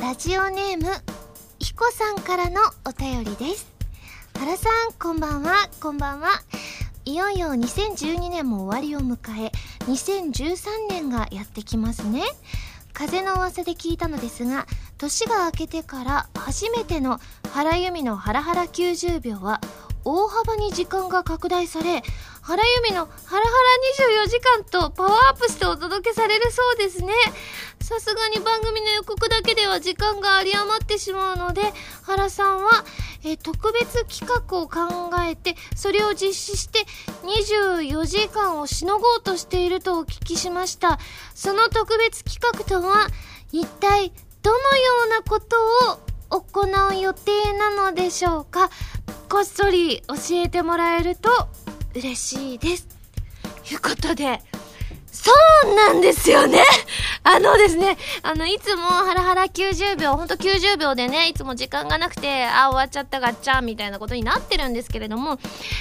ラジオネームひこさんからのお便りです。原さんこんばんは。こんばんは。いよいよ2012年も終わりを迎え2013年がやってきますね。風の噂で聞いたのですが年が明けてから初めての原由美のハラハラ90秒は大幅に時間が拡大され原由美のハラハラ24時間とパワーアップしてお届けされるそうですね。さすがに番組の予告だけでは時間が有り余ってしまうので原さんは、え特別企画を考えてそれを実施して24時間をしのごうとしているとお聞きしましたその特別企画とは一体どのようなことを行う予定なのでしょうかこっそり教えてもらえると嬉しいです。ということで、そうなんですよねあのですね、あの、いつもハラハラ90秒、ほんと90秒でね、いつも時間がなくて、あ、終わっちゃったガッチャみたいなことになってるんですけれども、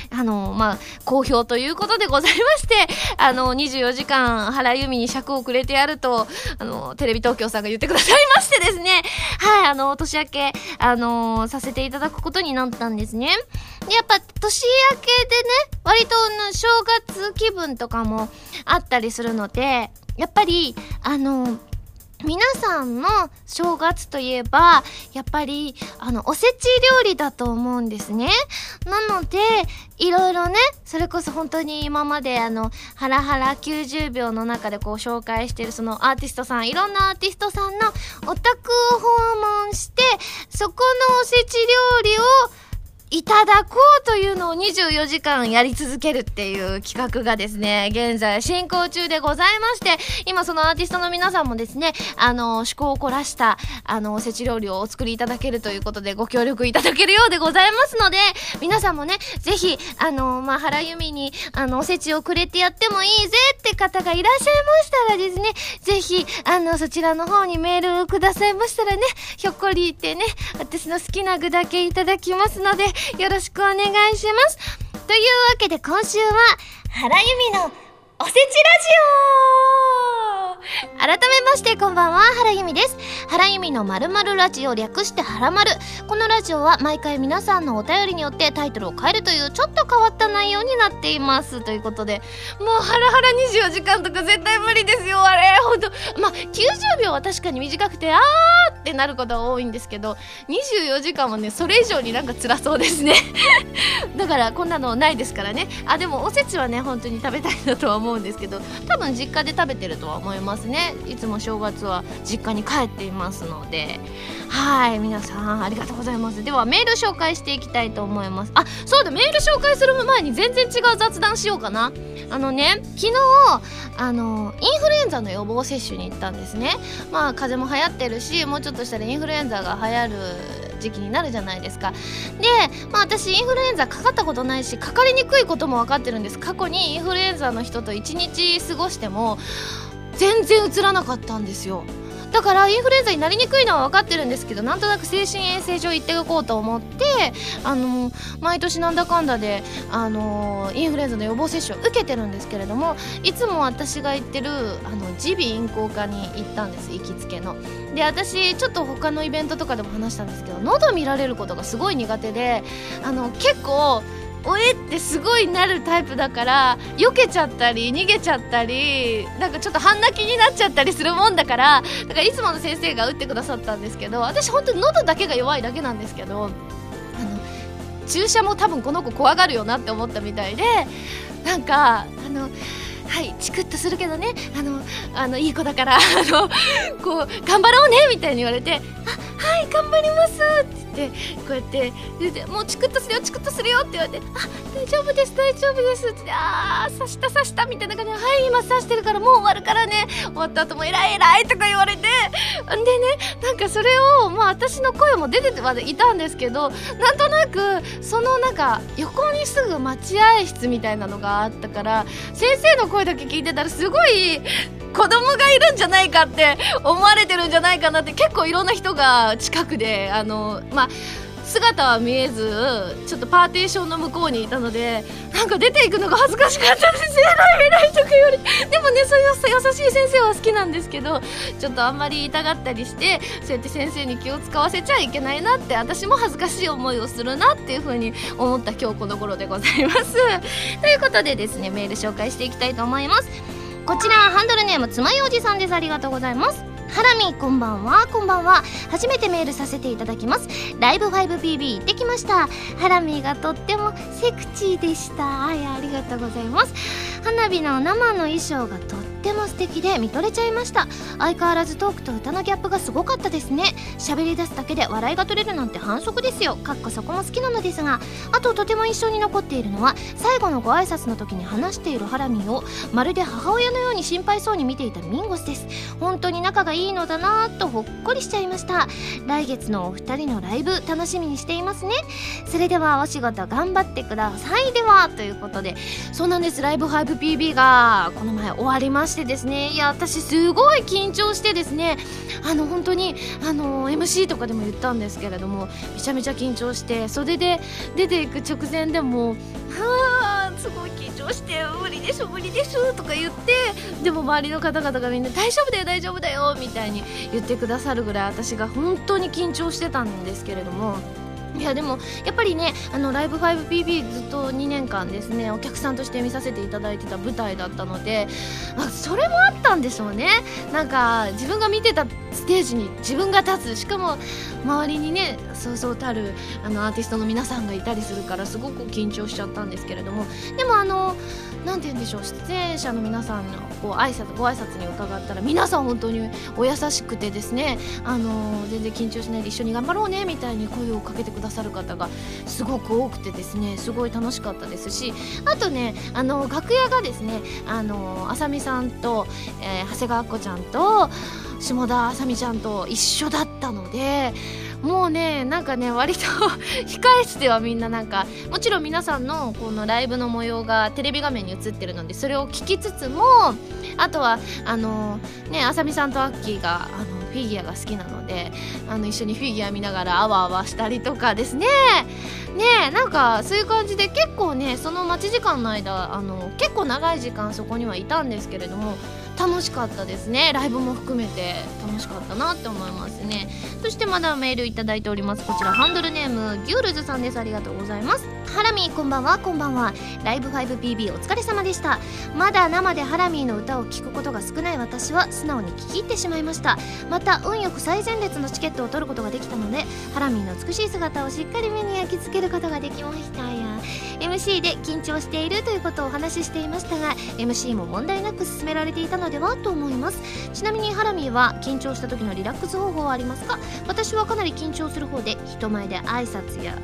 あの、まあ、好評ということでございまして、あの、24時間原由美に尺をくれてやると、あの、テレビ東京さんが言ってくださいましてですね、はい、あの、年明け、あの、させていただくことになったんですね。で、やっぱ、年明けでね、割と、正月気分とかもあったりするので、やっぱり、あの、皆さんの正月といえば、やっぱり、あの、おせち料理だと思うんですね。なので、いろいろね、それこそ本当に今まであの、ハラハラ90秒の中でこう紹介してるそのアーティストさん、いろんなアーティストさんのお宅を訪問して、そこのおせち料理をいただこうというのを24時間やり続けるっていう企画がですね、現在進行中でございまして、今そのアーティストの皆さんもですね、あの、趣向を凝らした、あの、おせち料理をお作りいただけるということでご協力いただけるようでございますので、皆さんもね、ぜひ、あの、まあ、原由美に、あの、おせちをくれてやってもいいぜって方がいらっしゃいましたらですね、ぜひ、あの、そちらの方にメールくださいましたらね、ひょっこり言ってね、私の好きな具だけいただきますので、よろしくお願いします。というわけで今週は、原由美のおせちラジオましてこんばんは、原由美です。原由美のまるまるラジオ略してはらまる。このラジオは毎回皆さんのお便りによってタイトルを変えるというちょっと変わった内容になっています。ということで、もうハラハラ24時間とか絶対無理ですよ、あれ。ほんと。まあ、90秒は確かに短くて、あーってなることは多いんですけど、24時間はね、それ以上になんか辛そうですね。だからこんなのないですからね。あ、でもおせちはね、本当に食べたいなとは思思うんですけど多分実家で食べてるとは思いますねいつも正月は実家に帰っていますのではい皆さんありがとうございます。ではメール紹介していきたいと思います。あそうだメール紹介する前に全然違う雑談しようかな。あのね昨日あのインフルエンザの予防接種に行ったんですね。まあ風邪も流行ってるしもうちょっとしたらインフルエンザが流行る時期になるじゃないですか。で、まあ、私インフルエンザかかったことないしかかりにくいことも分かってるんです。過去にインフルエンザの人と1日過ごしても全然うつらなかったんですよだからインフルエンザになりにくいのは分かってるんですけどなんとなく精神衛生上行っていこうと思ってあの毎年なんだかんだであのインフルエンザの予防接種を受けてるんですけれどもいつも私が行ってるあの耳鼻咽喉科に行ったんです行きつけの。で私ちょっと他のイベントとかでも話したんですけど喉見られることがすごい苦手であの結構おえってすごいなるタイプだから避けちゃったり逃げちゃったりなんかちょっと半泣きになっちゃったりするもんだからだからいつもの先生が打ってくださったんですけど私本当に喉だけが弱いだけなんですけどあの注射も多分この子怖がるよなって思ったみたいでなんかあのはいチクッとするけどねあのあのいい子だからあのこう頑張ろうねみたいに言われてあはい頑張りますってこうやってでもうチクッとするよチクッとするよって言われてあ大丈夫です大丈夫ですってああ刺した刺したみたいな感じではい今刺してるからもう終わるからね。終わった後も偉い偉いとか言われて。でねなんかそれをまあ私の声も出てはいたんですけどなんとなくそのなんか横にすぐ待合室みたいなのがあったから先生の声だけ聞いてたらすごい子供がいるんじゃないかって思われてるんじゃないかなって結構いろんな人が近くであのま姿は見えずちょっとパーテーションの向こうにいたのでなんか出ていくのが恥ずかしかったです偉い偉いとかよりでもねそういう優しい先生は好きなんですけどちょっとあんまり痛がったりしてそうやって先生に気を使わせちゃいけないなって私も恥ずかしい思いをするなっていう風に思った今日この頃でございます。ということでですねメール紹介していきたいと思います。こちらハンドルネームつまようじさんです。ありがとうございます。ハラミこんばんは。こんばんは。初めてメールさせていただきます。ライブ 5PB 行ってきました。ハラミがとってもセクチーでした。はいありがとうございます。花火の生の衣装がとても素敵で見とれちゃいました。相変わらずトークと歌のギャップがすごかったですね。喋り出すだけで笑いが取れるなんて反則ですよ。かっこそこも好きなのですが。あととても印象に残っているのは最後のご挨拶の時に話しているハラミをまるで母親のように心配そうに見ていたミンゴスです。本当に仲がいいのだなぁとほっこりしちゃいました。来月のお二人のライブ楽しみにしていますね。それではお仕事頑張ってください。ではということでそうなんです。ライブ 5PB がこの前終わりました。てですねいや私すごい緊張してですねあの本当にあの MC とかでも言ったんですけれどもめちゃめちゃ緊張して袖で出ていく直前でもはあすごい緊張して無理です無理ですとか言ってでも周りの方々がみんな大丈夫だよ大丈夫だよみたいに言ってくださるぐらい私が本当に緊張してたんですけれども。いやでもやっぱりねあのライブ 5PB ずっと2年間ですねお客さんとして見させていただいてた舞台だったので、まあ、それもあったんでしょうね。なんか自分が見てたステージに自分が立つ。しかも周りにねそうそうたるあのアーティストの皆さんがいたりするからすごく緊張しちゃったんですけれども。でもあの何て言うんでしょう出演者の皆さんのこう挨拶ご挨拶に伺ったら皆さん本当にお優しくてですねあの全然緊張しないで一緒に頑張ろうねみたいに声をかけてくださる方がすごく多くてですねすごい楽しかったですしあとねあの楽屋がですねあのあさみさんと、えー、長谷川子ちゃんと下田あさみちゃんと一緒だったのでもうねなんかね割と 控え室ではみんななんかもちろん皆さんのこのライブの模様がテレビ画面に映ってるのでそれを聞きつつもあとはあのねあさみさんとアッキーがあのフィギュアが好きなのであの一緒にフィギュア見ながらあわあわしたりとかですね。ねなんかそういう感じで結構ねその待ち時間の間あの結構長い時間そこにはいたんですけれども楽しかったですね。ライブも含めて楽しかったなって思いますね。そしてまだメールいただいております。こちらハンドルネームギュールズさんです。ありがとうございます。ハラミーこんばんは。こんばんは。ライブ 5PB お疲れ様でした。まだ生でハラミーの歌を聴くことが少ない私は素直に聴き入ってしまいました。また運よく最前列のチケットを取ることができたのでハラミーの美しい姿をしっかり目に焼き付けることができましたや MC で緊張しているということをお話ししていましたが MC も問題なく進められていたのではと思います。ちなみにハラミーは緊張した時のリラックス方法はありますか？私はかなり緊張する方で人前で挨拶や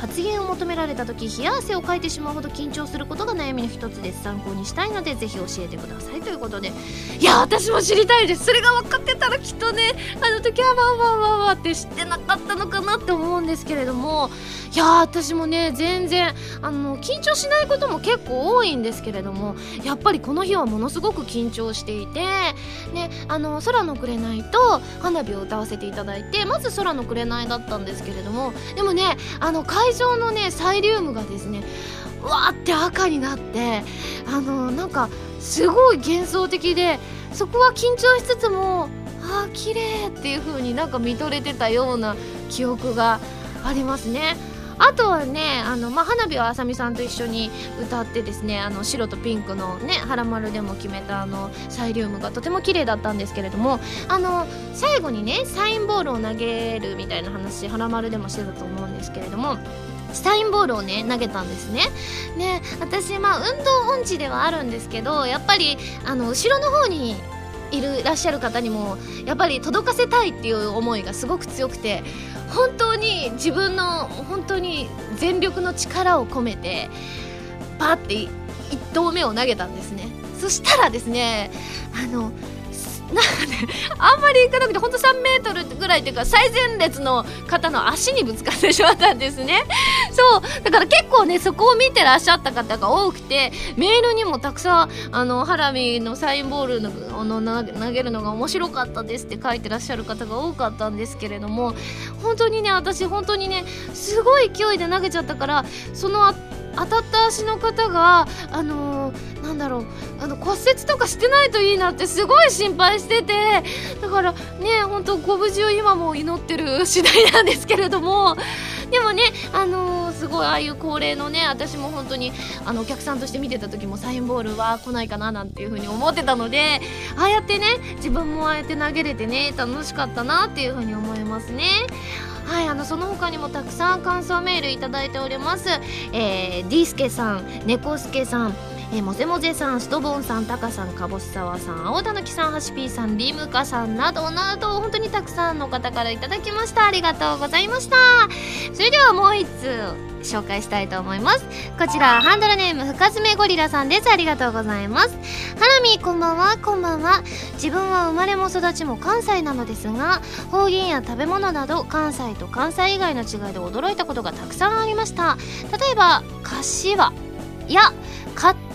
発言を求められた時冷や汗をかいてしまうほど緊張することが悩みの一つです。参考にしたいのでぜひ教えてください。ということでいや私も知りたいです。それが分かってたらきっとねあの時はわわわわって知ってなかったのかなって思うんですけれどもいや私もね全然あの緊張しないことも結構多いんですけれどもやっぱりこの日はものすごく緊張していて、ね、あの空の紅と花火を歌わせていただいてまず空の紅だったんですけれどもでもねあの会場のねサイリウムがですねわーって赤になってあのなんかすごい幻想的でそこは緊張しつつもあー綺麗っていう風になんか見とれてたような記憶がありますね。あとはねあの、まあ、花火はあさみさんと一緒に歌ってですねあの白とピンクのね「はらまる」でも決めたあのサイリウムがとても綺麗だったんですけれどもあの最後にねサインボールを投げるみたいな話はらまるでもしてたと思うんですけれどもサインボールをね投げたんですね。ね私まあ運動音痴ではあるんですけどやっぱりあの後ろの方にいるらっしゃる方にもやっぱり届かせたいっていう思いがすごく強くて本当に自分の本当に全力の力を込めてパッて1投目を投げたんですね。そしたらですねあのなんかねあんまり行かなくてほんと3メートルぐらいらいうか最前列の方の足にぶつかってしまったんですね。そうだから結構ねそこを見てらっしゃった方が多くてメールにもたくさんあのハラミのサインボールのの投げるのが面白かったですって書いてらっしゃる方が多かったんですけれども本当にね私本当にねすごい勢いで投げちゃったからその当たった足の方があのー、なんだろうあの骨折とかしてないといいなってすごい心配しててだからね本当ご無事を今も祈ってる次第なんですけれどもでもねあのー、すごいああいう恒例のね私も本当にあのお客さんとして見てた時もサインボールは来ないかななんていう風に思ってたのでああやってね自分もああやって投げれてね楽しかったなっていう風に思いますね。はいあのその他にもたくさん感想メールいただいております。えー、ディースケさん猫助さんえー、もぜもぜさん、ストボンさん、タカさん、かぼすさわさん、青たぬきさん、はしぴーさん、リムカさんなどなど本当にたくさんの方からいただきました。ありがとうございました。それではもう一通紹介したいと思います。こちらハンドルネーム深爪ゴリラさんです。ありがとうございます。ハラミこんばんは。こんばんは。自分は生まれも育ちも関西なのですが方言や食べ物など関西と関西以外の違いで驚いたことがたくさんありました。例えば柏や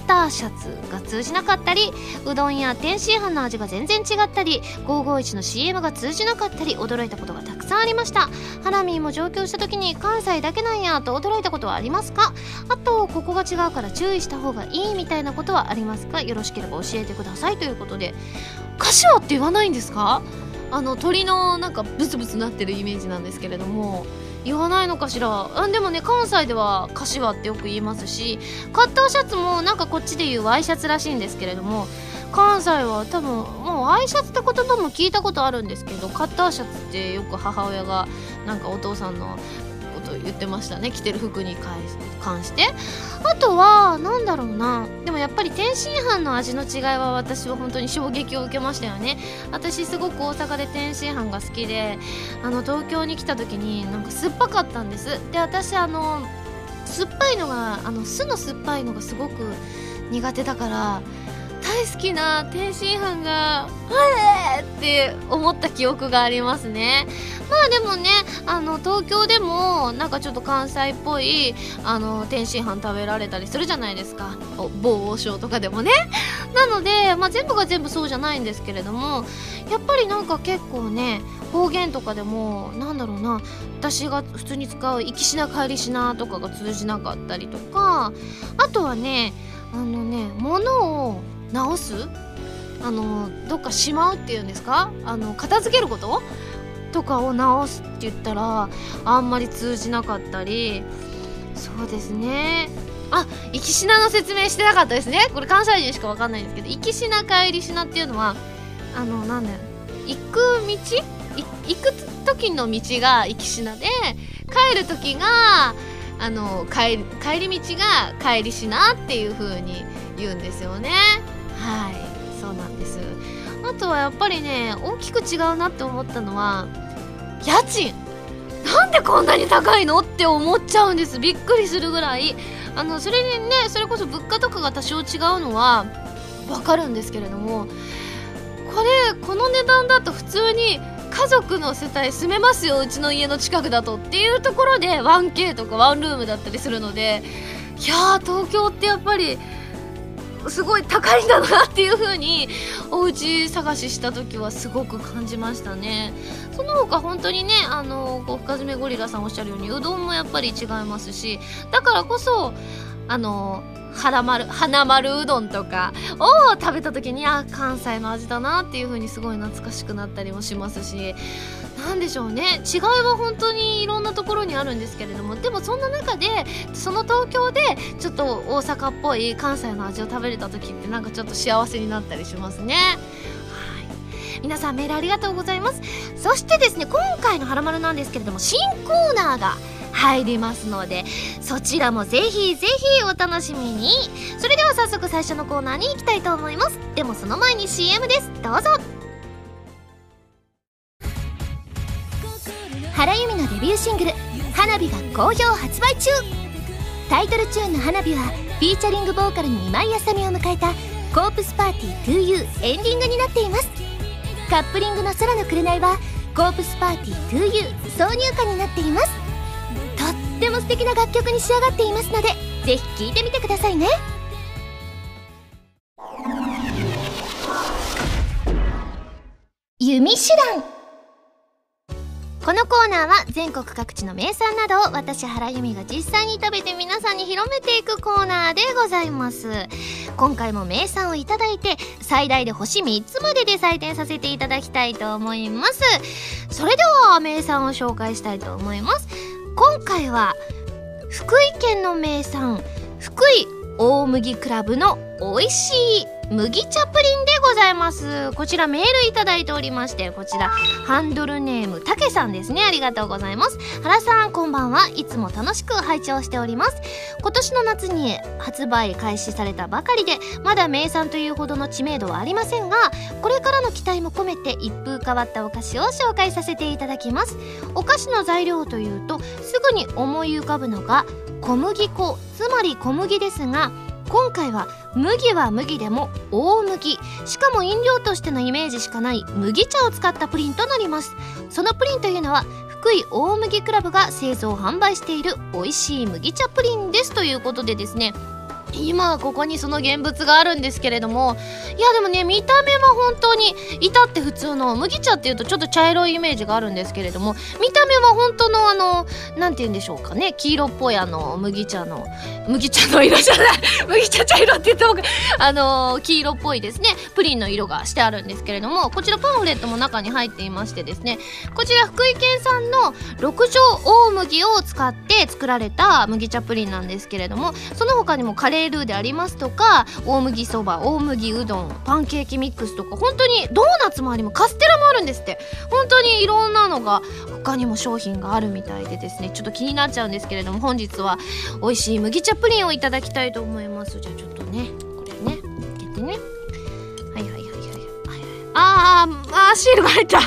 ターシャツが通じなかったりうどんや天津飯の味が全然違ったり551の CM が通じなかったり驚いたことがたくさんありました。ハラミーも上京した時に関西だけなんやと驚いたことはありますか？あとここが違うから注意した方がいいみたいなことはありますか？よろしければ教えてくださいということで。柏って言わないんですか？あの鳥のなんかブツブツなってるイメージなんですけれども。言わないのかしら。あでもね関西では柏ってよく言いますしカッターシャツもなんかこっちで言うワイシャツらしいんですけれども関西は多分もうワイシャツって言葉も聞いたことあるんですけどカッターシャツってよく母親がなんかお父さんの言ってましたね。着てる服に関して。あとは何だろうな。でもやっぱり天津飯の味の違いは私は本当に衝撃を受けましたよね。私すごく大阪で天津飯が好きであの東京に来た時になんか酸っぱかったんです。で私あの酸っぱいのがあの酢の酸っぱいのがすごく苦手だから大好きな天津飯が「あれ!」って思った記憶がありますねまあでもねあの東京でもなんかちょっと関西っぽいあの天津飯食べられたりするじゃないですか某王将とかでもねなので、まあ、全部が全部そうじゃないんですけれどもやっぱりなんか結構ね方言とかでもなんだろうな私が普通に使う「行きしな帰りしな」とかが通じなかったりとかあとはねあのね物を直す？あのどっかしまうっていうんですか？あの片付けること？とかを直すって言ったらあんまり通じなかったり。そうですね。あ行きしなの説明してなかったですね。これ関西人しか分かんないんですけど行きしな帰りしなっていうのはあのなんだよ。行く道？行く時の道が行きしなで帰る時があの帰帰り道が帰りしなっていう風に言うんですよね。はいそうなんです。あとはやっぱりね大きく違うなって思ったのは家賃。なんでこんなに高いのって思っちゃうんです。びっくりするぐらい。あのそれにねそれこそ物価とかが多少違うのはわかるんですけれどもこれこの値段だと普通に家族の世帯住めますようちの家の近くだとっていうところで 1K とかワンルームだったりするのでいやー東京ってやっぱりすごい高いんだなっていう風にお家探しした時はすごく感じましたね。その他本当にねあのこう深爪ゴリラさんおっしゃるようにうどんもやっぱり違いますしだからこそあの花丸花丸うどんとかを食べた時にあ関西の味だなっていう風にすごい懐かしくなったりもしますし何でしょうね。違いは本当にいろんなところにあるんですけれども。でもそんな中でその東京でちょっと大阪っぽい関西の味を食べれた時ってなんかちょっと幸せになったりしますね。皆さんメールありがとうございます。そしてですね今回の「はらまる」なんですけれども新コーナーが入りますのでそちらもぜひぜひお楽しみに。それでは早速最初のコーナーに行きたいと思います。でもその前に CM です。どうぞ。原由美のデビューシングル「花火」が好評発売中。タイトルチューンの「花火」はフィーチャリングボーカルに今井あさみを迎えた「コープスパーティー 2U」エンディングになっています。カップリングの「空の紅」はコープスパーティー 2U 挿入歌になっています。とっても素敵な楽曲に仕上がっていますのでぜひ聴いてみてくださいね。弓手段。このコーナーは全国各地の名産などを私原由美が実際に食べて皆さんに広めていくコーナーでございます。今回も名産をいただいて最大で星3つまでで採点させていただきたいと思います。それでは名産を紹介したいと思います。今回は福井県の名産福井大麦クラブの美味しい麦茶プリンでございます。こちらメールいただいておりましてこちらハンドルネームたけさんですね。ありがとうございます。原さんこんばんは。いつも楽しく拝聴しております。今年の夏に発売開始されたばかりでまだ名産というほどの知名度はありませんがこれからの期待も込めて一風変わったお菓子を紹介させていただきます。お菓子の材料というとすぐに思い浮かぶのが小麦粉つまり小麦ですが今回は麦は麦でも大麦。しかも飲料としてのイメージしかない麦茶を使ったプリンとなります。そのプリンというのは福井大麦クラブが製造販売している美味しい麦茶プリンです。ということでですね今ここにその現物があるんですけれどもいやでもね見た目は本当に至って普通の麦茶っていうとちょっと茶色いイメージがあるんですけれども見た目は本当のあの何て言うんでしょうかね黄色っぽいあの麦茶の麦茶の色じゃない 麦茶茶色って言った方があの黄色っぽいですね。プリンの色がしてあるんですけれどもこちらパンフレットも中に入っていましてですねこちら福井県産の六条大麦を使って作られた麦茶プリンなんですけれどもその他にもカレーールーでありますとか大麦そば大麦うどんパンケーキミックスとか本当にドーナツもありもカステラもあるんですって。本当にいろんなのが他にも商品があるみたいでですね。ちょっと気になっちゃうんですけれども本日は美味しい麦茶プリンをいただきたいと思います。じゃあちょっとねこれね開けてね。はいはいはいはいはい。あーあーシールが入った。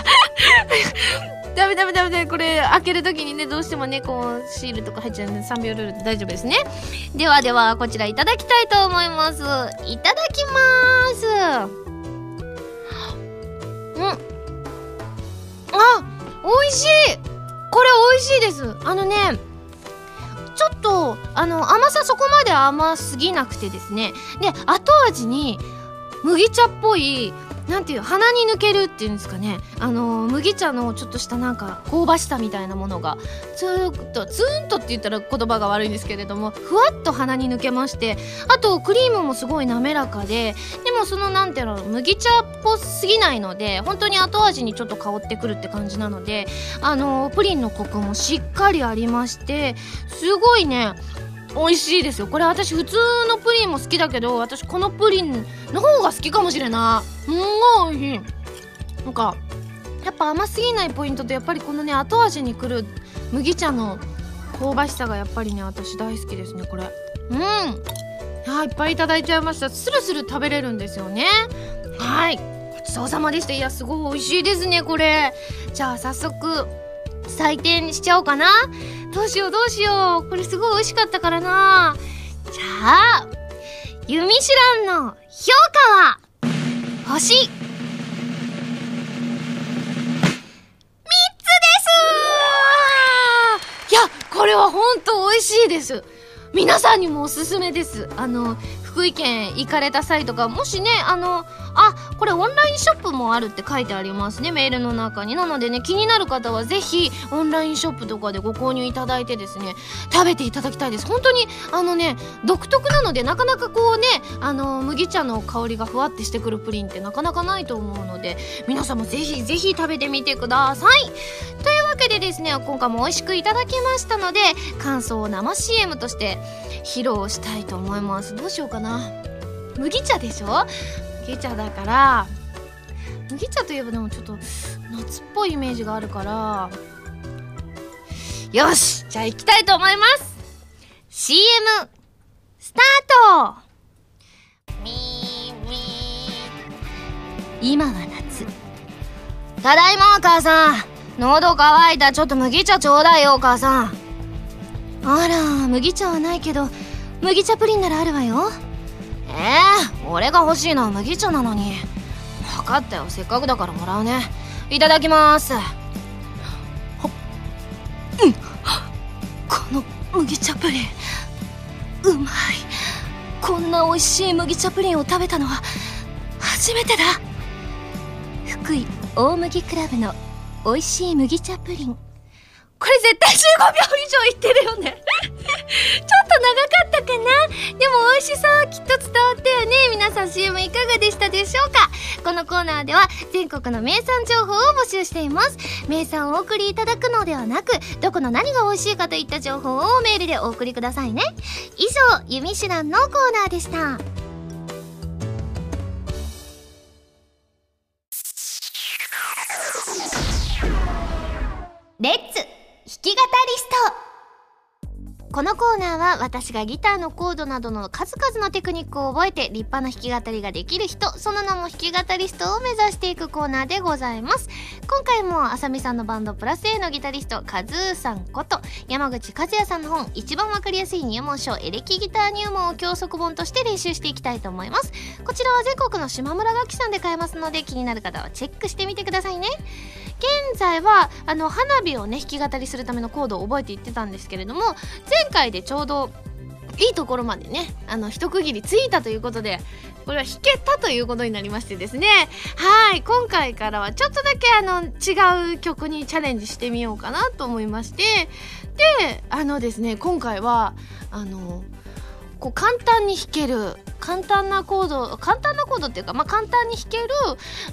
ダメダメダメダメこれ開けるときにねどうしてもねこうシールとか入っちゃうんで3秒ルールで大丈夫ですね。ではではこちらいただきたいと思います。いただきます。うん。あ美味しい。これ美味しいです。あのねちょっとあの甘さそこまで甘すぎなくてですね。で後味に麦茶っぽいなんていう鼻に抜けるっていうんですかね。あの麦茶のちょっとしたなんか香ばしさみたいなものがツーッとツーンとって言ったら言葉が悪いんですけれどもふわっと鼻に抜けましてあとクリームもすごい滑らかででもそのなんていうの麦茶っぽすぎないので本当に後味にちょっと香ってくるって感じなのであのプリンのコクもしっかりありましてすごいね美味しいですよ。これ私普通のプリンも好きだけど私このプリンの方が好きかもしれない。すんごい美味しい。なんかやっぱ甘すぎないポイントとやっぱりこのね後味にくる麦茶の香ばしさがやっぱりね私大好きですねこれ。うん。あいっぱいいただいちゃいました。スルスル食べれるんですよね。はい。ごちそうさまでした。いやすごい美味しいですねこれ。じゃあ早速採点しちゃおうかな。どうしようどうしよう。これすごい美味しかったからな。じゃあユミシュランの評価は？星。3つです。いやこれは本当美味しいです。皆さんにもおすすめです。あの福井県行かれた際とかもしねあのあこれオンラインショップもあるって書いてありますねメールの中に。なのでね気になる方はぜひオンラインショップとかでご購入いただいてですね食べていただきたいです。本当にあのね独特なのでなかなかこうねあの麦茶の香りがふわってしてくるプリンってなかなかないと思うので皆さんもぜひぜひ食べてみてください。というわけでですね今回も美味しくいただきましたので感想を生 CM として披露したいと思います。どうしようかな。麦茶でしょ？麦茶だから麦茶といえばでもちょっと夏っぽいイメージがあるからよしじゃあ行きたいと思います。CM スタート。今は夏。ただいまお母さん。喉乾いた。ちょっと麦茶ちょうだいよお母さん。あら麦茶はないけど麦茶プリンならあるわよえー、俺が欲しいのは麦茶なのに。分かったよ。せっかくだからもらうね。いただきます。うん。この麦茶プリン。うまい。こんな美味しい麦茶プリンを食べたのは初めてだ。福井大麦クラブの美味しい麦茶プリン。これ絶対15秒以上いってるよね。ちょっと長かったかな？でも美味しそう。きっと伝わったよね。皆さん CM いかがでしたでしょうか？このコーナーでは全国の名産情報を募集しています。名産をお送りいただくのではなくどこの何が美味しいかといった情報をメールでお送りくださいね。以上「ゆみしらん」のコーナーでした。レッツ弾き語このコーナーは私がギターのコードなどの数々のテクニックを覚えて立派な弾き語りができる人その名も弾き語りストを目指していくコーナーでございます。今回もあさみさんのバンドプラス A のギタリストカズーさんこと山口和也さんの本一番わかりやすい入門書エレキギター入門を教則本として練習していきたいと思います。こちらは全国の島村楽器さんで買えますので気になる方はチェックしてみてくださいね。現在はあの花火をね弾き語りするためのコードを覚えていってたんですけれども前前回でちょうどいいところまでねあの一区切りついたということでこれは弾けたということになりましてですね。はい今回からはちょっとだけあの違う曲にチャレンジしてみようかなと思いまして。であのですね今回はあのこう簡単に弾ける簡単なコード簡単なコードっていうか、まあ、簡単に弾ける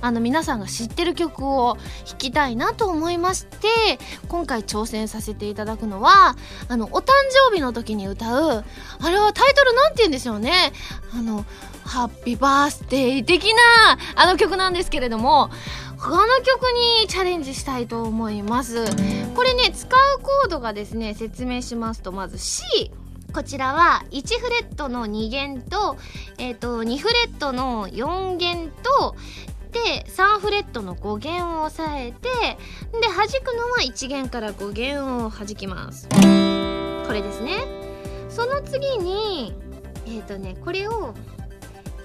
あの皆さんが知ってる曲を弾きたいなと思いまして今回挑戦させていただくのはあのお誕生日の時に歌うあれはタイトルなんて言うんでしょうね。あのハッピーバースデー的なあの曲なんですけれどもこの曲にチャレンジしたいと思います。これね使うコードがですね説明しますとまず C こちらは1フレットの2弦と,、えーと、2フレットの4弦とで3フレットの5弦を押さえてで弾くのは1弦から5弦を弾きます。これですね。その次にえっ、ー、とねこれを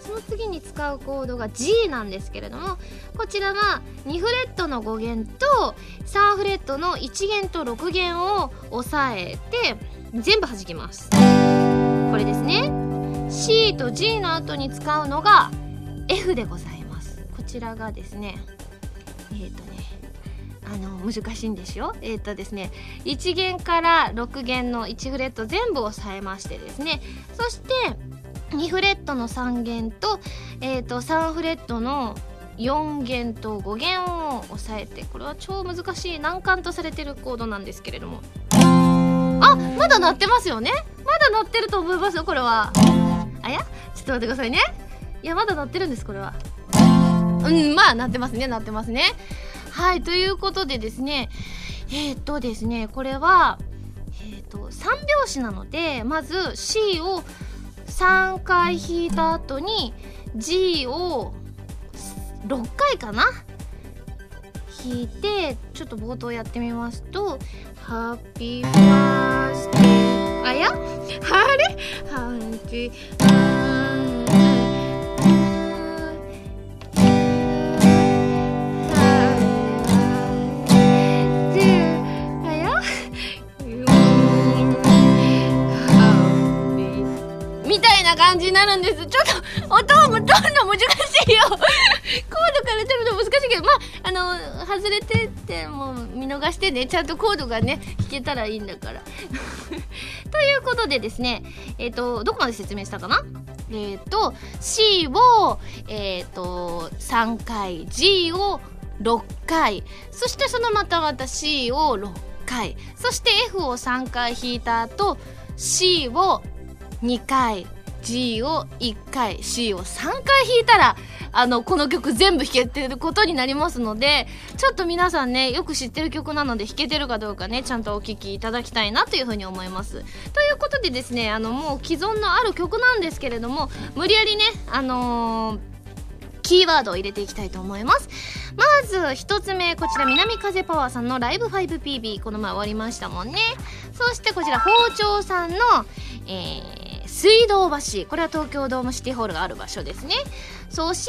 その次に使うコードが G なんですけれどもこちらは2フレットの5弦と3フレットの1弦と6弦を押さえて全部弾きます。これですね。C と G の後に使うのが F でございます。こちらがですねえっ、ー、とねあの難しいんですよ。えっ、ー、とですね1弦から6弦の1フレット全部押さえましてですね。そして2フレットの3弦と,、えー、と3フレットの4弦と5弦を押さえてこれは超難しい難関とされてるコードなんですけれども。あまだ鳴ってますよね？まだ鳴ってると思いますよこれは。あやちょっと待ってくださいね。いやまだ鳴ってるんですこれは。うんまあ鳴ってますね鳴ってますね。はいということでですね。えー、っとですねこれはえー、っと3拍子なのでまず C を3回弾いた後に G を6回かな？弾いてちょっと冒頭やってみますと「ハッピーバースデー」あやあれハッピーみたいな感じになるんです。ちょっと音もどんどん難しいよ。コードから取るの難しいけどまああの外れてってもう見逃してねちゃんとコードがね弾けたらいいんだから。ということでですねえっ、ー、とどこまで説明したかな？えっ、ー、と C をえっ、ー、と3回 G を6回そしてそのまたまた C を6回そして F を3回弾いた後 C を2回。G を1回 C を3回弾いたらあのこの曲全部弾けてることになりますのでちょっと皆さんねよく知ってる曲なので弾けてるかどうかねちゃんとお聴きいただきたいなというふうに思います。ということでですねあのもう既存のある曲なんですけれども無理やりねあのーキーワードを入れていきたいと思います。まず1つ目こちら南風パワーさんのライブ 5PB この前終わりましたもんね。そしてこちら包丁さんの、えー水道橋。これは東京ドームシティホールがある場所ですね。そし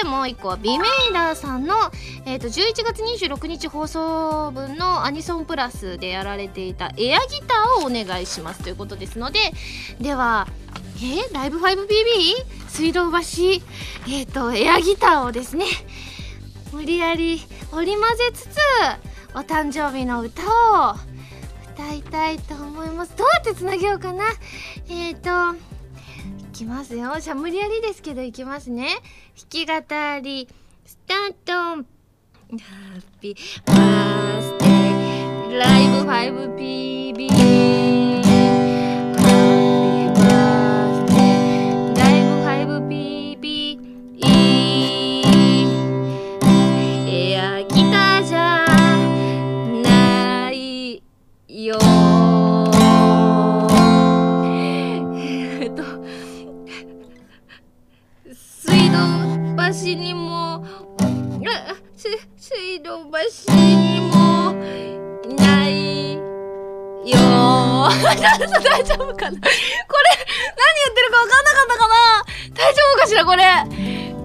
てもう一個はビメイラーさんの、えーと、11月26日放送分のアニソンプラスでやられていたエアギターをお願いしますということですので。ではええライブ 5BB? 水道橋？えっ、ー、とエアギターをですね無理やり織り交ぜつつお誕生日の歌を歌いたいと思います。どうやってつなげようかな？えっ、ー、といきますよ。じゃあ無理やりですけどいきますね。弾き語りスタート。ハッピー。バースデー。ライブ 5PB 水道橋にもいないよ。大丈夫かな？これ何言ってるか分かんなかったかな？大丈夫かしらこれ？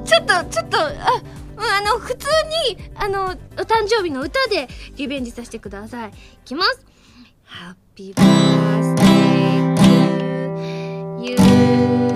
ちょっとちょっとああの普通にあのお誕生日の歌でリベンジさせてください。いきます。ハッピーバースデー you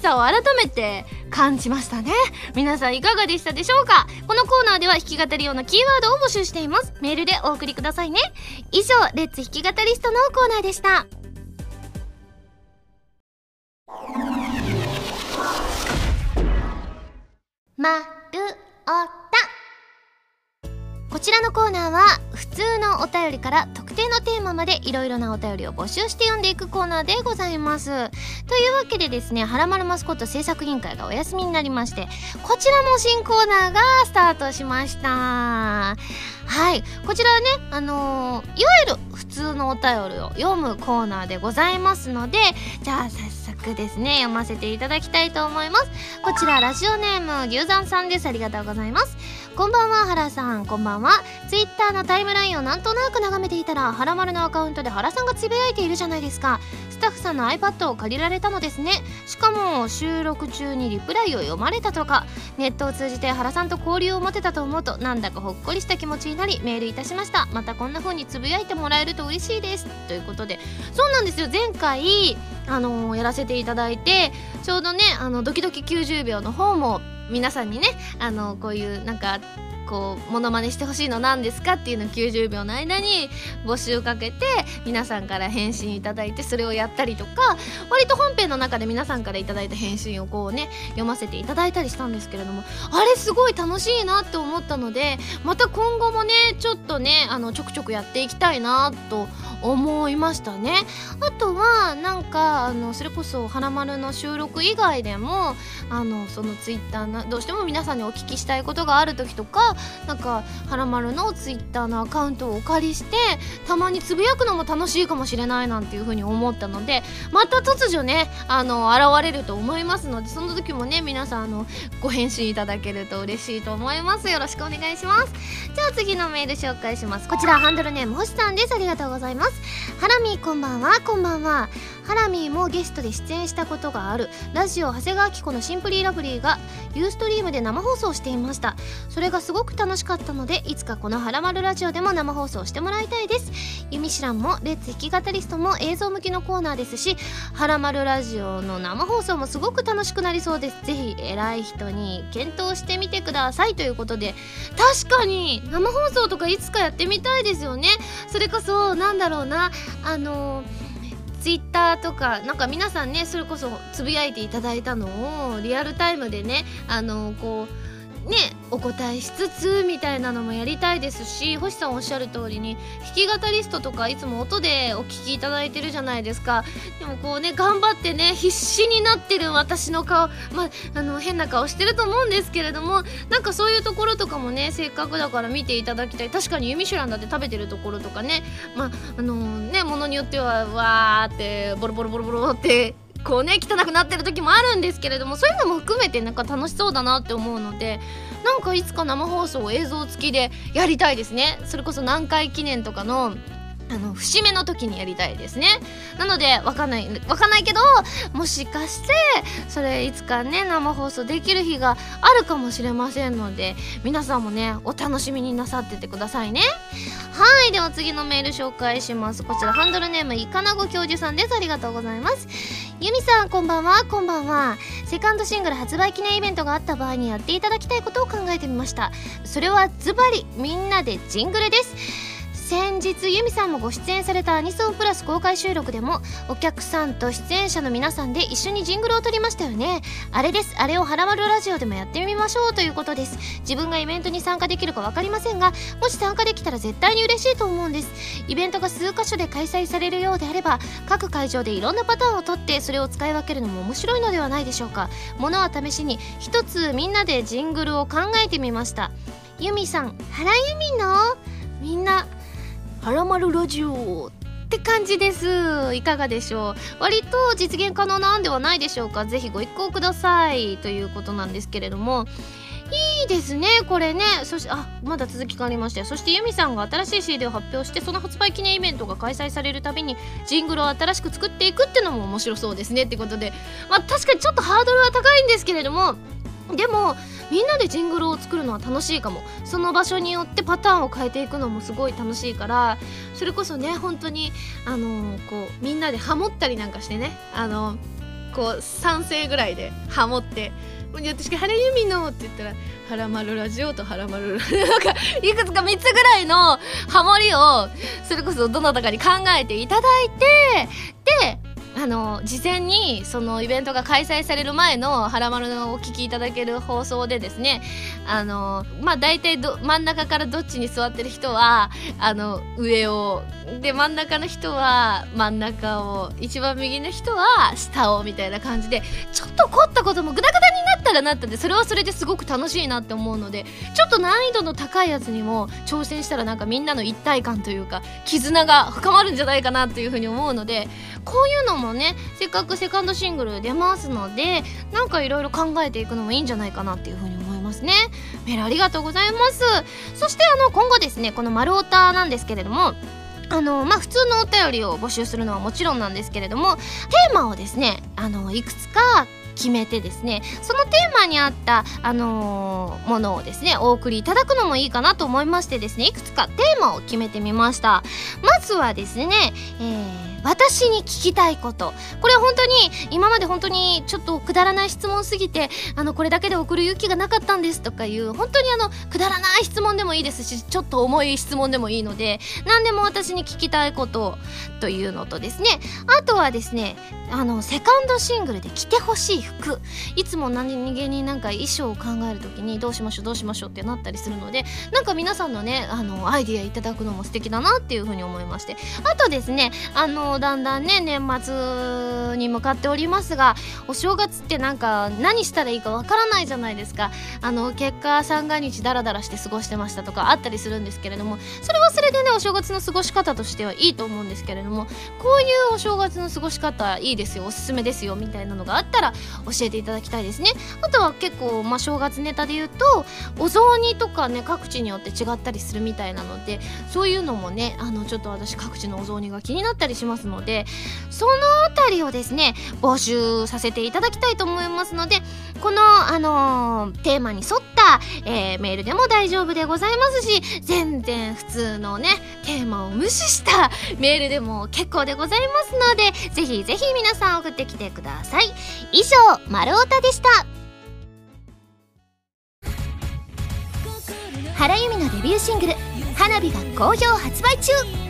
さを改めて感じましたね。皆さんいかがでしたでしょうか？このコーナーでは弾き語り用のキーワードを募集しています。メールでお送りくださいね。以上レッツ弾き語りストのコーナーでした。まるおこちらのコーナーは普通のお便りから特定のテーマまでいろいろなお便りを募集して読んでいくコーナーでございます。というわけでですね「はらまるマスコット制作委員会」がお休みになりましてこちらも新コーナーがスタートしました。はいこちらはねあのー、いわゆる普通のお便りを読むコーナーでございますのでじゃあ早速ですね読ませていただきたいと思います。こちらラジオネーム牛山さんです。ありがとうございます。こんばんは原さん。こんばんは。ツイッターのタイムラインをなんとなく眺めていたら原丸のアカウントで原さんがつぶやいているじゃないですか。スタッフさんの iPad を借りられたのですね。しかも収録中にリプライを読まれたとか。ネットを通じて原さんと交流を持てたと思うとなんだかほっこりした気持ちになりメールいたしました。またこんな風につぶやいてもらえると嬉しいです。ということで。そうなんですよ。前回あのー、やらせていただいてちょうどねあのドキドキ90秒の方も皆さんにねあのこういうなんかこうモノマネしてほしいの何ですかっていうのを90秒の間に募集かけて皆さんから返信いただいてそれをやったりとか割と本編の中で皆さんからいただいた返信をこうね読ませていただいたりしたんですけれどもあれすごい楽しいなって思ったのでまた今後もねちょっとねあのちょくちょくやっていきたいなと思いましたね。あとはなんかあのそれこそ「はなまる」の収録以外でもあのそのツイッターなどうしても皆さんにお聞きしたいことがある時とかなんか「はなまる」のツイッターのアカウントをお借りしてたまにつぶやくのも楽しいかもしれないなんていうふうに思ったのでまた突如ねあの現れると思いますのでその時もね皆さんあのご返信いただけると嬉しいと思います。よろしくお願いします。じゃあ次のメール紹介します。こちらハンドルネーム星さんです。ありがとうございます。ハラミこんばんは。こんばんは。ハラミーもゲストで出演したことがあるラジオ長谷川紀子のシンプリーラブリーがユストリームで生放送していました。それがすごく楽しかったのでいつかこの「はらまるラジオ」でも生放送してもらいたいです。ゆみしらんもレッツ弾き語りストも映像向きのコーナーですし「はらまるラジオ」の生放送もすごく楽しくなりそうです。ぜひ偉い人に検討してみてください。ということで確かに生放送とかいつかやってみたいですよね。それこそなんだろうなあのーツイッターとかなんか皆さんねそれこそつぶやいていただいたのをリアルタイムでねあのこうねお答えしつつみたいなのもやりたいですし星さんおっしゃる通りに弾き語りストとかいつも音でお聞きいただいてるじゃないですか。でもこうね頑張ってね必死になってる私の顔まああの変な顔してると思うんですけれどもなんかそういうところとかもねせっかくだから見ていただきたい。確かにユミシュランだって食べてるところとかね。まああのねものによってはわーってボロボロボロボロってこうね汚くなってる時もあるんですけれどもそういうのも含めてなんか楽しそうだなって思うのでなんかいつか生放送映像付きでやりたいですね。それこそ南海記念とかのあの節目の時にやりたいですね。なのでわかんないわかんないけどもしかしてそれいつかね生放送できる日があるかもしれませんので皆さんもねお楽しみになさっててくださいね。はいでは次のメール紹介します。こちらハンドルネームいかなご教授さんです。ありがとうございます。ゆみさんこんばんは。こんばんは。セカンドシングル発売記念イベントがあった場合にやっていただきたいことを考えてみました。それはズバリみんなでジングルです。先日ユミさんもご出演されたアニソンプラス公開収録でもお客さんと出演者の皆さんで一緒にジングルを撮りましたよね。あれです。あれをはらまるラジオでもやってみましょうということです。自分がイベントに参加できるか分かりませんがもし参加できたら絶対に嬉しいと思うんです。イベントが数箇所で開催されるようであれば各会場でいろんなパターンを撮ってそれを使い分けるのも面白いのではないでしょうか。ものは試しに一つみんなでジングルを考えてみました。ユミさん原ユミの？みんなはらまるラジオって感じです。いかがでしょう？割と実現可能なんではないでしょうか？ぜひご一行ください。ということなんですけれども。いいですねこれね。そしてあまだ続きがありまして。そしてユミさんが新しい CD を発表してその発売記念イベントが開催されるたびにジングルを新しく作っていくっていうのも面白そうですね。ってことで。まあ確かにちょっとハードルは高いんですけれどもでもみんなでジングルを作るのは楽しいかも。その場所によってパターンを変えていくのもすごい楽しいから。それこそね本当にあのー、こうみんなでハモったりなんかしてね。あのー、こう3世ぐらいでハモって。私が「晴れ弓の」って言ったら「はらまるラジオ」と「はらまる」なんかいくつか3つぐらいのハモリをそれこそどなたかに考えていただいてあの事前にそのイベントが開催される前の「はらまる」のお聞きいただける放送でですねあのまあ大体ど真ん中からどっちに座ってる人はあの上をで真ん中の人は真ん中を一番右の人は下をみたいな感じでちょっと凝ったこともグダグダになったらなったでそれはそれですごく楽しいなって思うのでちょっと難易度の高いやつにも挑戦したらなんかみんなの一体感というか絆が深まるんじゃないかなというふうに思うのでこういうのもねせっかくセカンドシングル出ますのでなんかいろいろ考えていくのもいいんじゃないかなっていうふうに思いますね。メールありがとうございます。そしてあの今後ですねこの「丸オタ」なんですけれどもあのまあ普通のお便りを募集するのはもちろんなんですけれどもテーマをですねあのいくつか決めてですねそのテーマに合った、あのー、ものをですねお送りいただくのもいいかなと思いましてですねいくつかテーマを決めてみました。まずはですね、えー私に聞きたいこと。これは本当に今まで本当にちょっとくだらない質問すぎてあのこれだけで送る勇気がなかったんですとかいう本当にあのくだらない質問でもいいですしちょっと重い質問でもいいので何でも私に聞きたいことというのとですね。あとはですねあのセカンドシングルで着てほしい服。いつも何気になんか衣装を考える時にどうしましょうどうしましょうってなったりするのでなんか皆さんのねあのアイディアいただくのも素敵だなっていうふうに思いまして。あとですねあのだんだんね年末に向かっておりますがお正月ってなんか何したらいいかわからないじゃないですか。あの結果三が日ダラダラして過ごしてましたとかあったりするんですけれどもそれはそれでねお正月の過ごし方としてはいいと思うんですけれどもこういうお正月の過ごし方いいですよおすすめですよみたいなのがあったら教えていただきたいですね。あとは結構、まあ、正月ネタで言うとお雑煮とかね各地によって違ったりするみたいなのでそういうのもねあのちょっと私各地のお雑煮が気になったりしますますのでそのあたりをですね募集させていただきたいと思いますのでこの、あのー、テーマに沿った、えー、メールでも大丈夫でございますし全然普通のねテーマを無視したメールでも結構でございますのでぜひぜひ皆さん送ってきてください。以上「丸太でした。原由美のデビューシングル「花火」が好評発売中。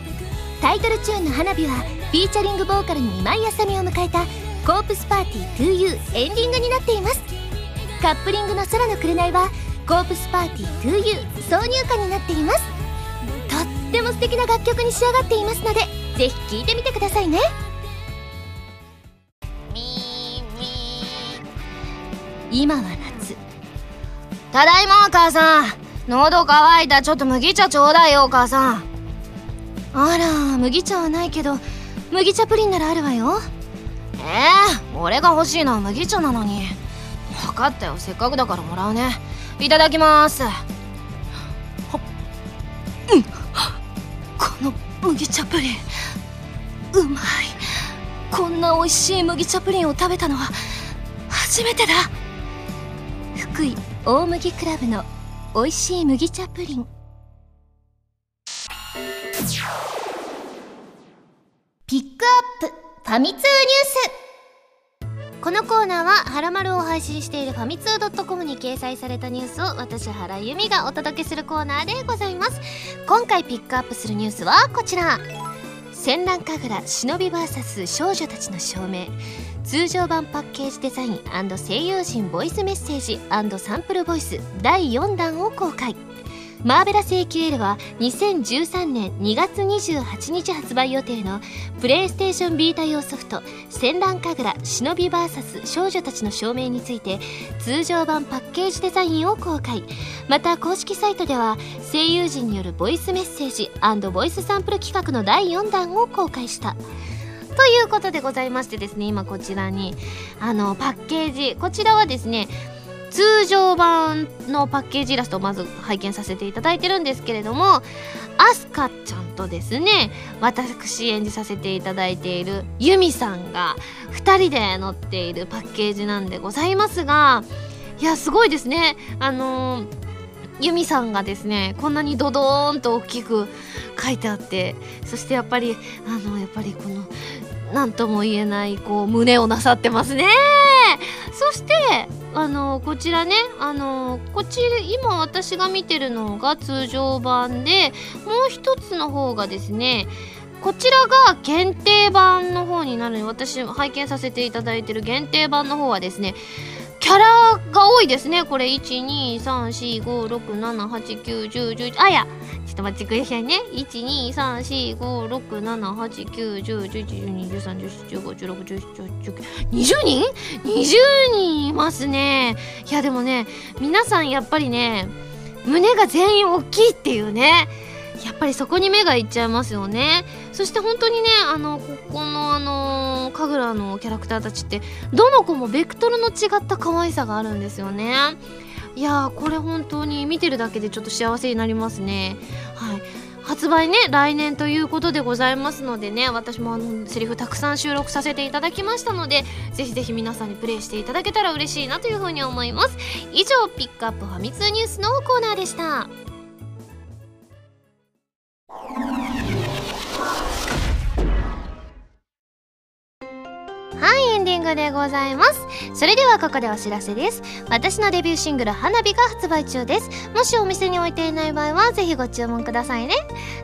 タイトルチューンの「花火」はフィーチャリングボーカルに今井あさみを迎えた「コープスパーティー 2U」エンディングになっています。カップリングの「空の紅」は「コープスパーティー 2U」挿入歌になっています。とっても素敵な楽曲に仕上がっていますのでぜひ聴いてみてくださいね。今は夏。ただいまお母さん。喉乾いた。ちょっと麦茶ちょうだいよお母さんあら麦茶はないけど麦茶プリンならあるわよ。えー、俺が欲しいのは麦茶なのに。分かったよ。せっかくだからもらうね。いただきます。はうん。この麦茶プリン。うまい。こんな美味しい麦茶プリンを食べたのは初めてだ。福井大麦クラブの美味しい麦茶プリン。ックアップファミ通ニュース。このコーナーは「はらまる」を配信しているファミツー .com に掲載されたニュースを私原由美がお届けするコーナーでございます。今回ピックアップするニュースはこちら。戦乱神楽忍び VS 少女たちの証明。通常版パッケージデザイン声優陣ボイスメッセージサンプルボイス第4弾を公開。マーベラス AQL は2013年2月28日発売予定のプレイステーションビータ用ソフト「戦乱神楽忍び VS 少女たちの証明」について通常版パッケージデザインを公開。また公式サイトでは声優陣によるボイスメッセージボイスサンプル企画の第4弾を公開した。ということでございましてですね今こちらにあのパッケージ。こちらはですね通常版のパッケージイラストをまず拝見させていただいてるんですけれどもアスカちゃんとですね私演じさせていただいているユミさんが2人で載っているパッケージなんでございますがいやすごいですね。あのー、ユミさんがですねこんなにドドーンと大きく書いてあってそしてやっぱりあのやっぱりこの何とも言えないこう胸をなさってますね。そしてあのこちらねあのこち今私が見てるのが通常版でもう一つの方がですねこちらが限定版の方になるので私拝見させていただいてる限定版の方はですねキャラが多いですねこれ1234567891011あいやちょっと待ってくださいね1234567891011121314151617181920人 ?20 人いますねいやでもね皆さんやっぱりね胸が全員大きいっていうねやっぱりそこに目がいっちゃいますよね。そして本当にねあのここのあの神楽のキャラクターたちってどの子もベクトルの違った可愛さがあるんですよね。いやーこれ本当に見てるだけでちょっと幸せになりますね。はい。発売ね来年ということでございますのでね私もあのセリフたくさん収録させていただきましたのでぜひぜひ皆さんにプレイしていただけたら嬉しいなというふうに思います。以上ピックアップファミ通ニュースのコーナーでした。はいングでございます。それではここでお知らせです。私のデビューシングル「花火」が発売中です。もしお店に置いていない場合はぜひご注文くださいね。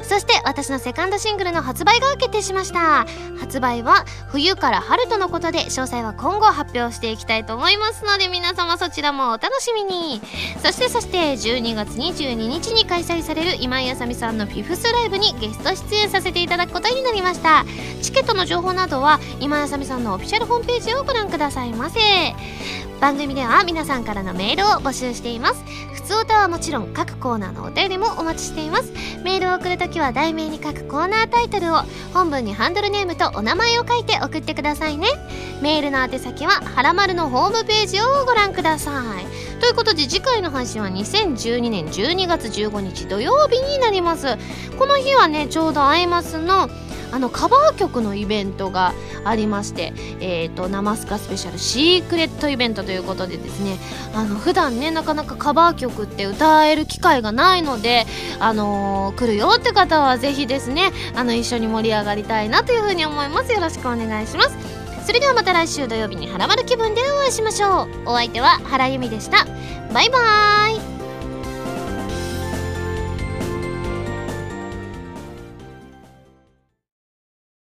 そして私のセカンドシングルの発売が決定しました。発売は冬から春とのことで詳細は今後発表していきたいと思いますので皆様そちらもお楽しみに。そしてそして12月22日に開催される今井あさみさんのフィフスライブにゲスト出演させていただくことになりました。チケットの情報などは今井あさみさんのオフィシャルホームページをご覧くださいませ。番組では皆さんからのメールを募集しています。普通歌はもちろん各コーナーのお便りもお待ちしています。メールを送るときは題名に書くコーナータイトルを本文にハンドルネームとお名前を書いて送ってくださいね。メールの宛先ははらまるのホームページをご覧ください。ということで次回の配信は2012年12月15日土曜日になります。この日はねちょうどアイマスのあのカバー曲のイベントがありまして、えーと、生スカスペシャルシークレットイベントということでですねあの普段ねなかなかカバー曲って歌える機会がないので、あのー、来るよって方は是非ですねあの一緒に盛り上がりたいなというふうに思います。よろしくお願いします。それではまた来週土曜日にハラマル気分でお会いしましょう。お相手は原由美でした。バイバーイ。